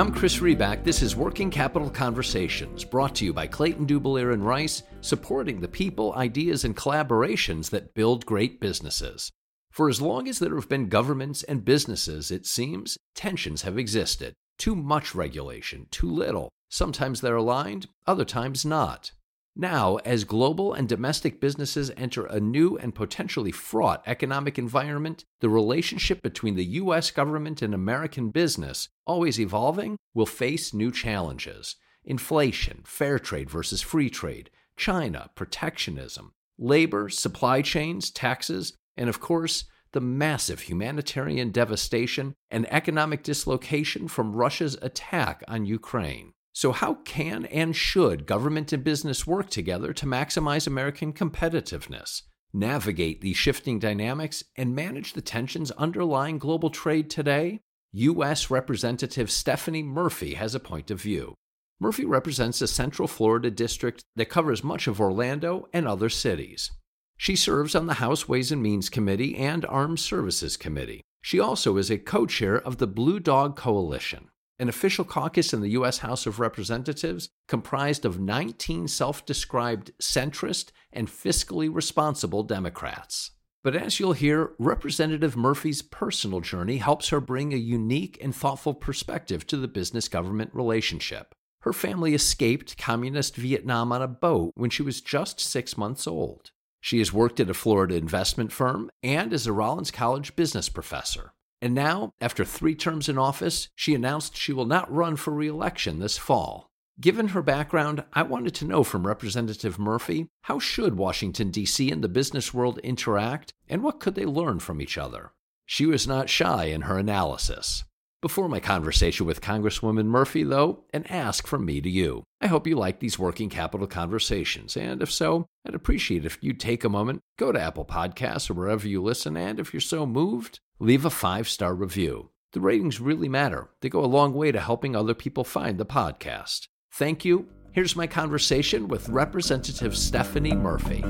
I'm Chris Riback. This is Working Capital Conversations, brought to you by Clayton Dubilier and Rice, supporting the people, ideas, and collaborations that build great businesses. For as long as there have been governments and businesses, it seems, tensions have existed. Too much regulation, too little. Sometimes they're aligned, other times not. Now, as global and domestic businesses enter a new and potentially fraught economic environment, the relationship between the U.S. government and American business, always evolving, will face new challenges. Inflation, fair trade versus free trade, China, protectionism, labor, supply chains, taxes, and of course, the massive humanitarian devastation and economic dislocation from Russia's attack on Ukraine. So, how can and should government and business work together to maximize American competitiveness, navigate these shifting dynamics, and manage the tensions underlying global trade today? U.S. Representative Stephanie Murphy has a point of view. Murphy represents a Central Florida district that covers much of Orlando and other cities. She serves on the House Ways and Means Committee and Armed Services Committee. She also is a co chair of the Blue Dog Coalition an official caucus in the U.S. House of Representatives comprised of 19 self described centrist and fiscally responsible Democrats. But as you'll hear, Representative Murphy's personal journey helps her bring a unique and thoughtful perspective to the business government relationship. Her family escaped communist Vietnam on a boat when she was just six months old. She has worked at a Florida investment firm and is a Rollins College business professor. And now, after three terms in office, she announced she will not run for re election this fall. Given her background, I wanted to know from Representative Murphy how should Washington, D.C. and the business world interact, and what could they learn from each other? She was not shy in her analysis. Before my conversation with Congresswoman Murphy, though, an ask from me to you. I hope you like these working capital conversations, and if so, I'd appreciate if you'd take a moment, go to Apple Podcasts or wherever you listen, and if you're so moved, leave a five star review. The ratings really matter, they go a long way to helping other people find the podcast. Thank you. Here's my conversation with Representative Stephanie Murphy.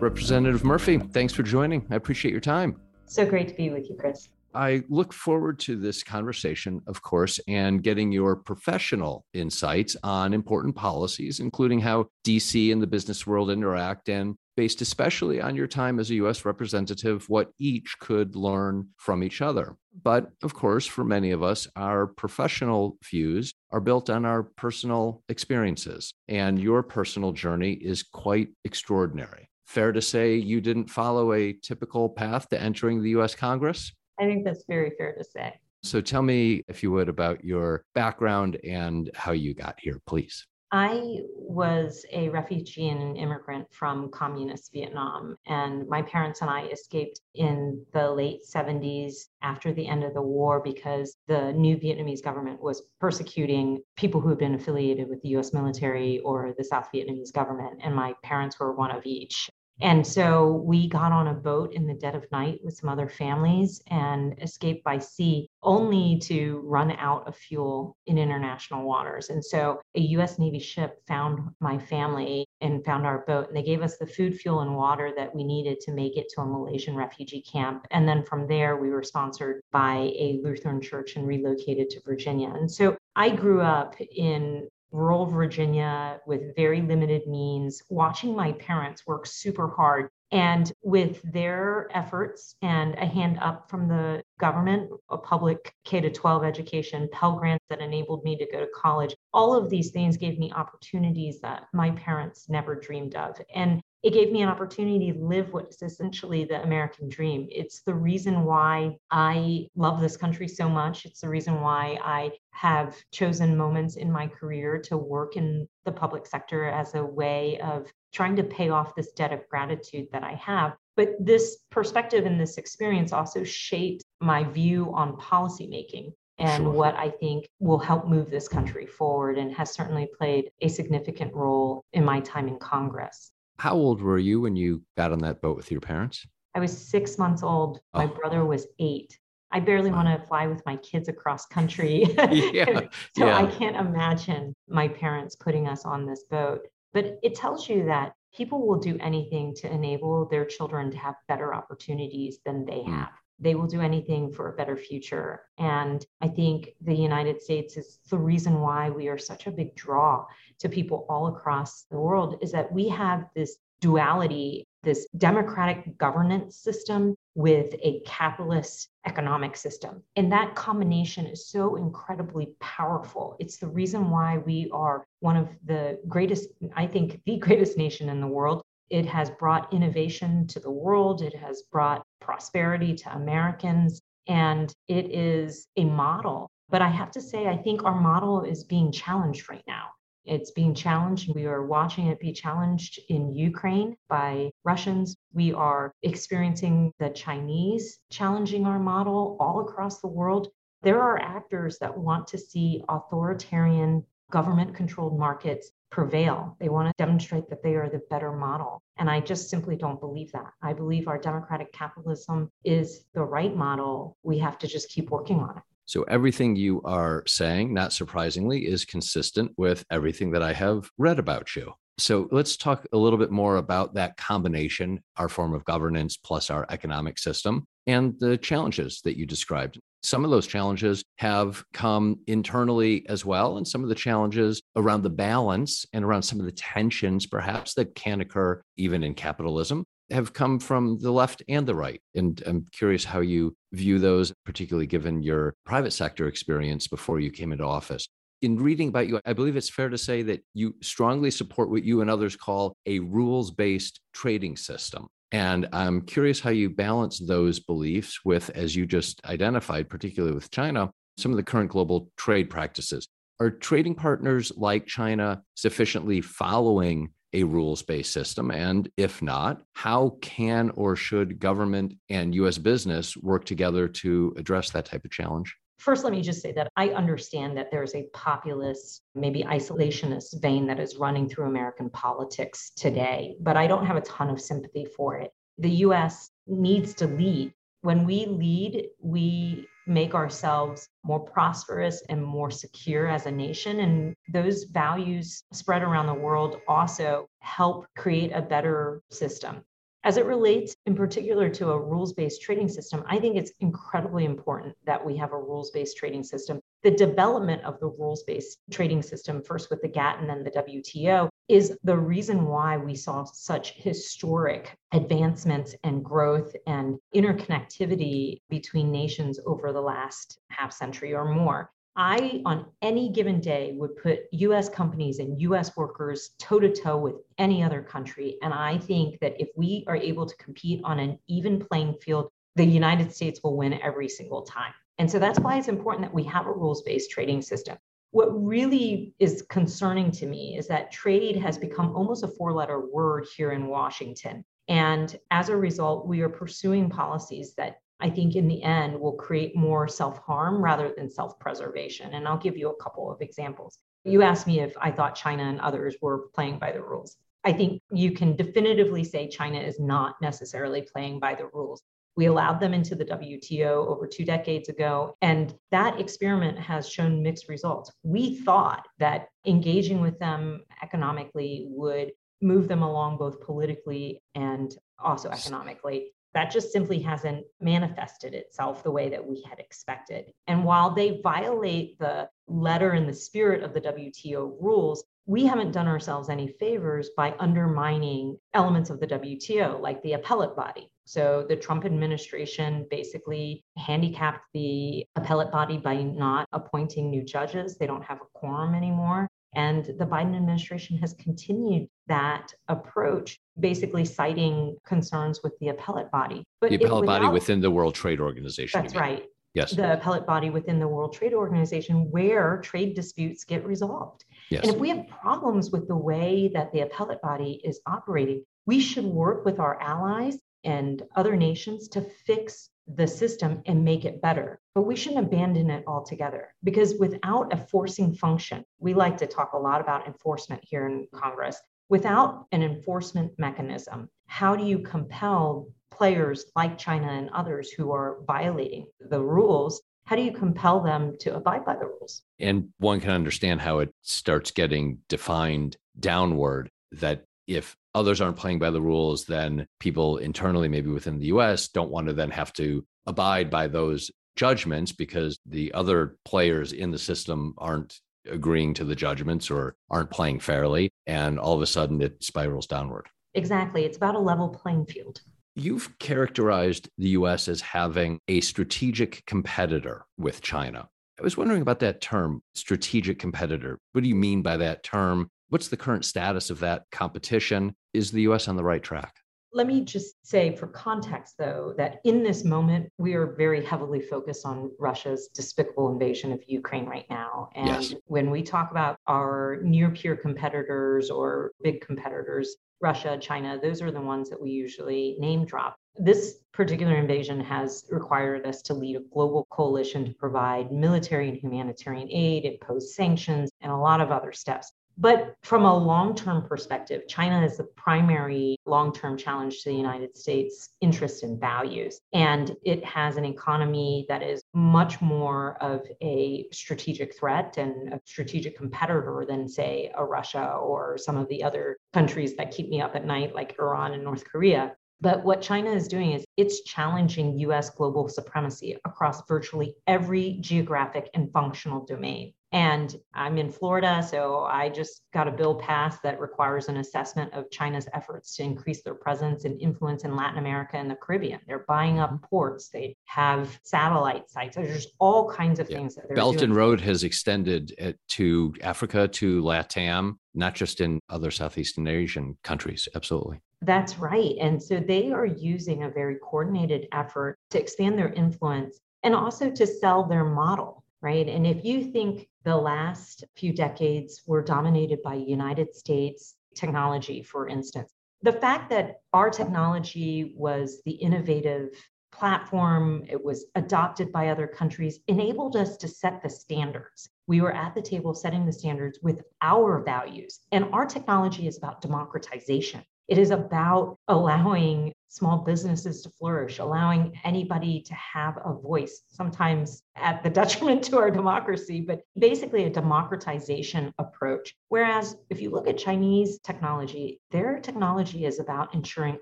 Representative Murphy, thanks for joining. I appreciate your time. So great to be with you, Chris. I look forward to this conversation, of course, and getting your professional insights on important policies, including how DC and the business world interact, and based especially on your time as a US representative, what each could learn from each other. But of course, for many of us, our professional views are built on our personal experiences, and your personal journey is quite extraordinary. Fair to say you didn't follow a typical path to entering the US Congress? I think that's very fair to say. So tell me, if you would, about your background and how you got here, please. I was a refugee and an immigrant from communist Vietnam, and my parents and I escaped in the late 70s after the end of the war because the new Vietnamese government was persecuting people who had been affiliated with the US military or the South Vietnamese government, and my parents were one of each. And so we got on a boat in the dead of night with some other families and escaped by sea, only to run out of fuel in international waters. And so a US Navy ship found my family and found our boat, and they gave us the food, fuel, and water that we needed to make it to a Malaysian refugee camp. And then from there, we were sponsored by a Lutheran church and relocated to Virginia. And so I grew up in rural Virginia with very limited means, watching my parents work super hard. And with their efforts and a hand up from the government, a public K 12 education, Pell Grants that enabled me to go to college, all of these things gave me opportunities that my parents never dreamed of. And it gave me an opportunity to live what is essentially the American dream. It's the reason why I love this country so much. It's the reason why I have chosen moments in my career to work in the public sector as a way of trying to pay off this debt of gratitude that I have. But this perspective and this experience also shaped my view on policymaking and sure. what I think will help move this country forward and has certainly played a significant role in my time in Congress. How old were you when you got on that boat with your parents? I was six months old. Oh. My brother was eight. I barely wow. want to fly with my kids across country. yeah, so yeah. I can't imagine my parents putting us on this boat. But it tells you that people will do anything to enable their children to have better opportunities than they hmm. have. They will do anything for a better future. And I think the United States is the reason why we are such a big draw to people all across the world is that we have this duality, this democratic governance system with a capitalist economic system. And that combination is so incredibly powerful. It's the reason why we are one of the greatest, I think, the greatest nation in the world. It has brought innovation to the world, it has brought prosperity to Americans, and it is a model. But I have to say, I think our model is being challenged right now. It's being challenged. We are watching it be challenged in Ukraine by Russians. We are experiencing the Chinese challenging our model all across the world. There are actors that want to see authoritarian government controlled markets prevail. They want to demonstrate that they are the better model. And I just simply don't believe that. I believe our democratic capitalism is the right model. We have to just keep working on it. So everything you are saying, not surprisingly, is consistent with everything that I have read about you. So let's talk a little bit more about that combination, our form of governance plus our economic system, and the challenges that you described. Some of those challenges have come internally as well, and some of the challenges around the balance and around some of the tensions, perhaps, that can occur even in capitalism have come from the left and the right. And I'm curious how you view those, particularly given your private sector experience before you came into office. In reading about you, I believe it's fair to say that you strongly support what you and others call a rules based trading system. And I'm curious how you balance those beliefs with, as you just identified, particularly with China, some of the current global trade practices. Are trading partners like China sufficiently following a rules based system? And if not, how can or should government and US business work together to address that type of challenge? First, let me just say that I understand that there's a populist, maybe isolationist vein that is running through American politics today, but I don't have a ton of sympathy for it. The US needs to lead. When we lead, we make ourselves more prosperous and more secure as a nation. And those values spread around the world also help create a better system. As it relates in particular to a rules based trading system, I think it's incredibly important that we have a rules based trading system. The development of the rules based trading system, first with the GATT and then the WTO, is the reason why we saw such historic advancements and growth and interconnectivity between nations over the last half century or more. I, on any given day, would put US companies and US workers toe to toe with any other country. And I think that if we are able to compete on an even playing field, the United States will win every single time. And so that's why it's important that we have a rules based trading system. What really is concerning to me is that trade has become almost a four letter word here in Washington. And as a result, we are pursuing policies that I think in the end will create more self harm rather than self preservation. And I'll give you a couple of examples. You asked me if I thought China and others were playing by the rules. I think you can definitively say China is not necessarily playing by the rules. We allowed them into the WTO over two decades ago, and that experiment has shown mixed results. We thought that engaging with them economically would move them along both politically and also economically that just simply hasn't manifested itself the way that we had expected. And while they violate the letter and the spirit of the WTO rules, we haven't done ourselves any favors by undermining elements of the WTO, like the appellate body. So the Trump administration basically handicapped the appellate body by not appointing new judges. They don't have a quorum anymore. And the Biden administration has continued that approach, basically citing concerns with the appellate body. But the appellate without, body within the World Trade Organization. That's right. Yes. The appellate body within the World Trade Organization where trade disputes get resolved. Yes. And if we have problems with the way that the appellate body is operating, we should work with our allies and other nations to fix the system and make it better. But we shouldn't abandon it altogether because without a forcing function, we like to talk a lot about enforcement here in Congress. Without an enforcement mechanism, how do you compel players like China and others who are violating the rules? How do you compel them to abide by the rules? And one can understand how it starts getting defined downward that if others aren't playing by the rules, then people internally, maybe within the US, don't want to then have to abide by those judgments because the other players in the system aren't agreeing to the judgments or aren't playing fairly. And all of a sudden it spirals downward. Exactly. It's about a level playing field. You've characterized the US as having a strategic competitor with China. I was wondering about that term, strategic competitor. What do you mean by that term? What's the current status of that competition? Is the US on the right track? Let me just say, for context, though, that in this moment, we are very heavily focused on Russia's despicable invasion of Ukraine right now. And yes. when we talk about our near peer competitors or big competitors, Russia, China, those are the ones that we usually name drop. This particular invasion has required us to lead a global coalition to provide military and humanitarian aid, impose sanctions, and a lot of other steps. But from a long term perspective, China is the primary long term challenge to the United States' interests and values. And it has an economy that is much more of a strategic threat and a strategic competitor than, say, a Russia or some of the other countries that keep me up at night, like Iran and North Korea. But what China is doing is it's challenging US global supremacy across virtually every geographic and functional domain. And I'm in Florida, so I just got a bill passed that requires an assessment of China's efforts to increase their presence and influence in Latin America and the Caribbean. They're buying up mm-hmm. ports, they have satellite sites. There's just all kinds of yeah. things that they're Belt doing. and Road has extended it to Africa, to LATAM, not just in other Southeastern Asian countries. Absolutely. That's right. And so they are using a very coordinated effort to expand their influence and also to sell their model right? And if you think the last few decades were dominated by United States technology, for instance, the fact that our technology was the innovative platform, it was adopted by other countries, enabled us to set the standards. We were at the table setting the standards with our values. And our technology is about democratization. It is about allowing small businesses to flourish, allowing anybody to have a voice, sometimes at the detriment to our democracy, but basically a democratization approach. Whereas if you look at Chinese technology, their technology is about ensuring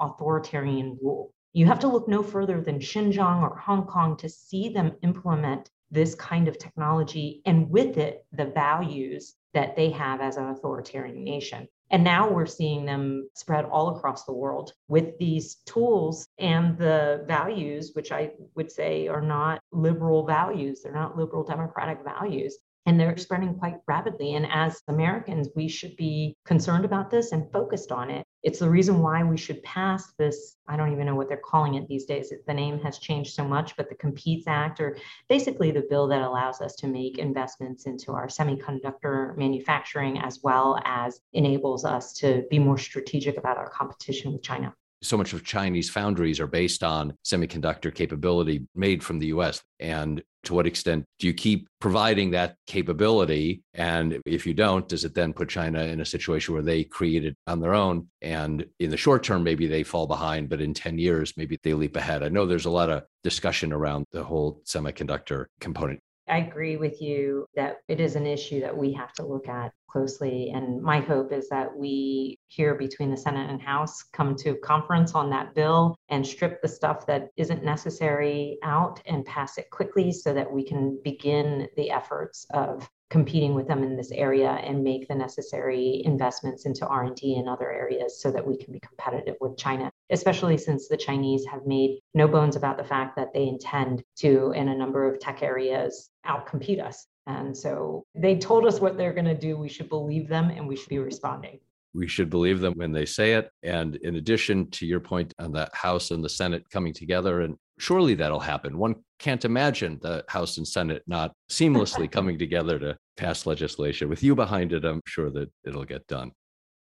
authoritarian rule. You have to look no further than Xinjiang or Hong Kong to see them implement this kind of technology and with it, the values that they have as an authoritarian nation. And now we're seeing them spread all across the world with these tools and the values, which I would say are not liberal values. They're not liberal democratic values and they're spreading quite rapidly. And as Americans, we should be concerned about this and focused on it. It's the reason why we should pass this. I don't even know what they're calling it these days. The name has changed so much, but the Competes Act, or basically the bill that allows us to make investments into our semiconductor manufacturing, as well as enables us to be more strategic about our competition with China so much of Chinese foundries are based on semiconductor capability made from the US. And to what extent do you keep providing that capability? And if you don't, does it then put China in a situation where they create it on their own? And in the short term, maybe they fall behind, but in 10 years, maybe they leap ahead. I know there's a lot of discussion around the whole semiconductor component. I agree with you that it is an issue that we have to look at closely. And my hope is that we here between the Senate and House come to conference on that bill and strip the stuff that isn't necessary out and pass it quickly so that we can begin the efforts of competing with them in this area and make the necessary investments into r&d in other areas so that we can be competitive with china especially since the chinese have made no bones about the fact that they intend to in a number of tech areas outcompete us. And so they told us what they're going to do. We should believe them and we should be responding. We should believe them when they say it. And in addition to your point on the House and the Senate coming together, and surely that'll happen. One can't imagine the House and Senate not seamlessly coming together to pass legislation. With you behind it, I'm sure that it'll get done.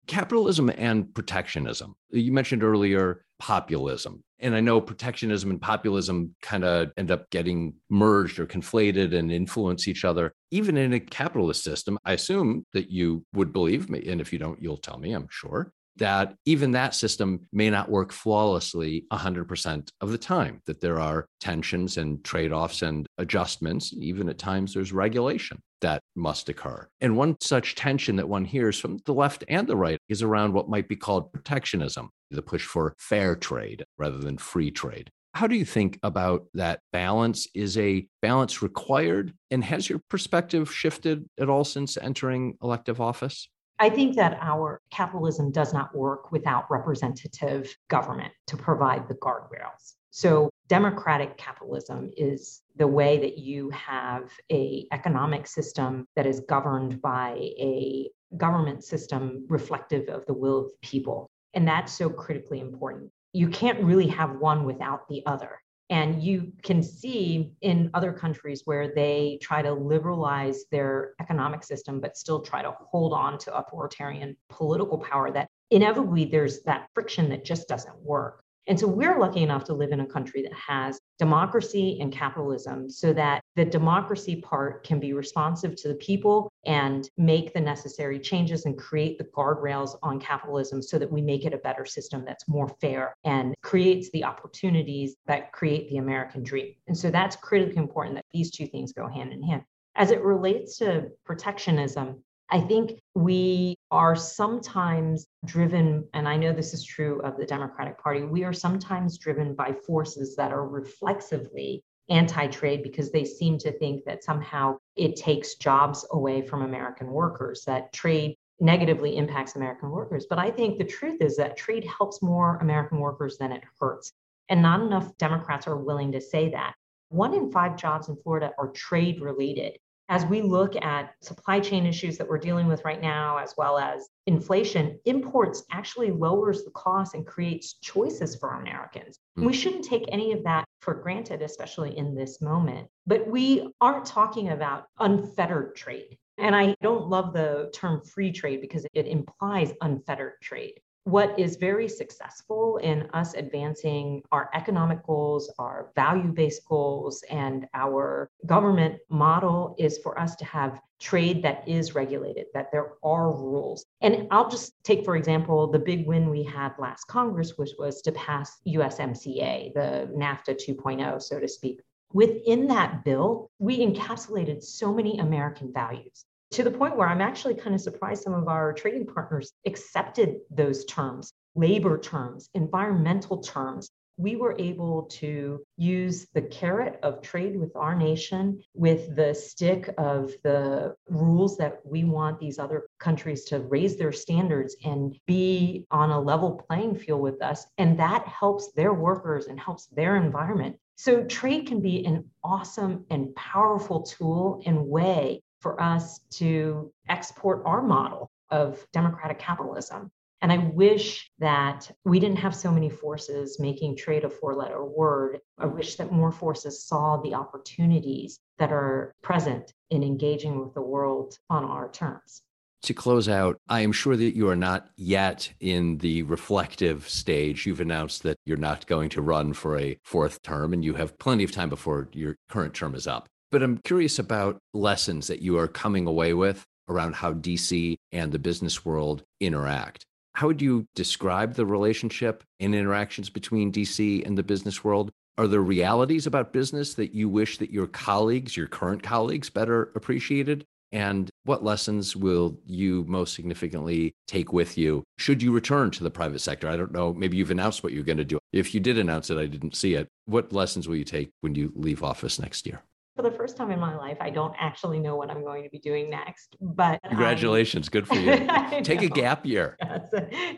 Capitalism and protectionism. You mentioned earlier populism. And I know protectionism and populism kind of end up getting merged or conflated and influence each other. Even in a capitalist system, I assume that you would believe me. And if you don't, you'll tell me, I'm sure that even that system may not work flawlessly 100% of the time, that there are tensions and trade offs and adjustments. Even at times, there's regulation that must occur. And one such tension that one hears from the left and the right is around what might be called protectionism, the push for fair trade rather than free trade. How do you think about that balance? Is a balance required? And has your perspective shifted at all since entering elective office? I think that our capitalism does not work without representative government to provide the guardrails. So democratic capitalism is the way that you have a economic system that is governed by a government system reflective of the will of the people. And that's so critically important you can't really have one without the other. And you can see in other countries where they try to liberalize their economic system, but still try to hold on to authoritarian political power, that inevitably there's that friction that just doesn't work. And so we're lucky enough to live in a country that has democracy and capitalism so that the democracy part can be responsive to the people and make the necessary changes and create the guardrails on capitalism so that we make it a better system that's more fair and creates the opportunities that create the American dream. And so that's critically important that these two things go hand in hand. As it relates to protectionism, I think we are sometimes driven, and I know this is true of the Democratic Party, we are sometimes driven by forces that are reflexively anti trade because they seem to think that somehow it takes jobs away from American workers, that trade negatively impacts American workers. But I think the truth is that trade helps more American workers than it hurts. And not enough Democrats are willing to say that. One in five jobs in Florida are trade related as we look at supply chain issues that we're dealing with right now, as well as inflation, imports actually lowers the cost and creates choices for Americans. Mm. We shouldn't take any of that for granted, especially in this moment. But we aren't talking about unfettered trade. And I don't love the term free trade because it implies unfettered trade what is very successful in us advancing our economic goals, our value based goals, and our government model is for us to have trade that is regulated, that there are rules. And I'll just take, for example, the big win we had last Congress, which was to pass USMCA, the NAFTA 2.0, so to speak. Within that bill, we encapsulated so many American values to the point where I'm actually kind of surprised some of our trading partners accepted those terms, labor terms, environmental terms. We were able to use the carrot of trade with our nation with the stick of the rules that we want these other countries to raise their standards and be on a level playing field with us. And that helps their workers and helps their environment. So, trade can be an awesome and powerful tool and way for us to export our model of democratic capitalism. And I wish that we didn't have so many forces making trade a four letter word. I wish that more forces saw the opportunities that are present in engaging with the world on our terms. To close out, I am sure that you are not yet in the reflective stage. You've announced that you're not going to run for a fourth term, and you have plenty of time before your current term is up. But I'm curious about lessons that you are coming away with around how DC and the business world interact. How would you describe the relationship and interactions between DC and the business world? Are there realities about business that you wish that your colleagues, your current colleagues, better appreciated? And what lessons will you most significantly take with you should you return to the private sector? I don't know. Maybe you've announced what you're going to do. If you did announce it, I didn't see it. What lessons will you take when you leave office next year? For the first time in my life, I don't actually know what I'm going to be doing next. But congratulations, good for you. Take a gap year. it's,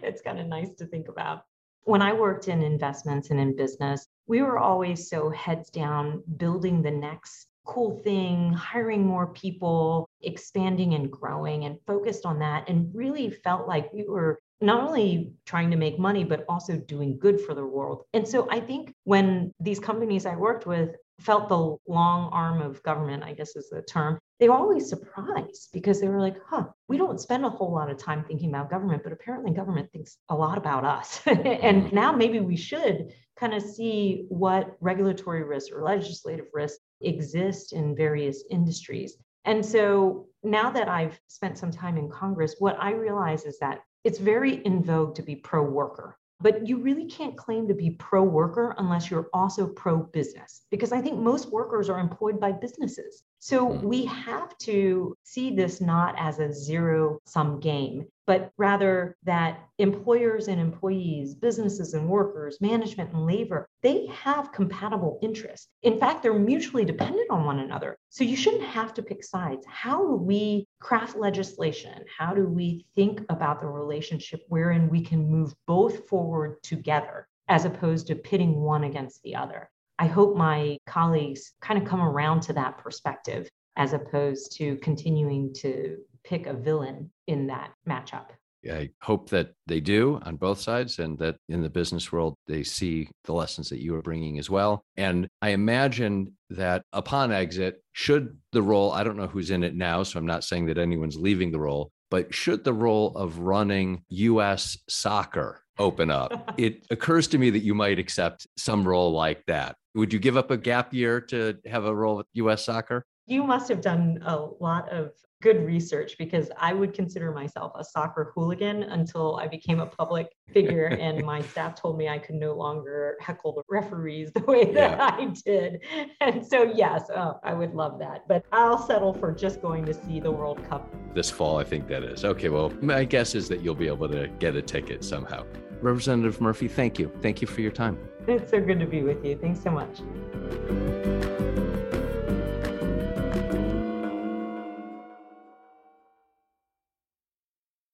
it's kind of nice to think about. When I worked in investments and in business, we were always so heads down building the next cool thing, hiring more people, expanding and growing, and focused on that, and really felt like we were not only trying to make money, but also doing good for the world. And so I think when these companies I worked with felt the long arm of government, I guess is the term, they were always surprised because they were like, huh, we don't spend a whole lot of time thinking about government, but apparently government thinks a lot about us. and mm-hmm. now maybe we should kind of see what regulatory risks or legislative risks exist in various industries. And so now that I've spent some time in Congress, what I realize is that it's very in vogue to be pro worker. But you really can't claim to be pro worker unless you're also pro business, because I think most workers are employed by businesses. So hmm. we have to see this not as a zero sum game, but rather that employers and employees, businesses and workers, management and labor, they have compatible interests. In fact, they're mutually dependent on one another. So you shouldn't have to pick sides. How do we craft legislation? How do we think about the relationship wherein we can move both forward together as opposed to pitting one against the other? I hope my colleagues kind of come around to that perspective as opposed to continuing to pick a villain in that matchup. I hope that they do on both sides and that in the business world, they see the lessons that you are bringing as well. And I imagine that upon exit, should the role, I don't know who's in it now, so I'm not saying that anyone's leaving the role, but should the role of running US soccer open up, it occurs to me that you might accept some role like that. Would you give up a gap year to have a role with US soccer? You must have done a lot of good research because I would consider myself a soccer hooligan until I became a public figure and my staff told me I could no longer heckle the referees the way that yeah. I did. And so, yes, oh, I would love that. But I'll settle for just going to see the World Cup. This fall, I think that is. Okay, well, my guess is that you'll be able to get a ticket somehow. Representative Murphy, thank you. Thank you for your time. It's so good to be with you. Thanks so much.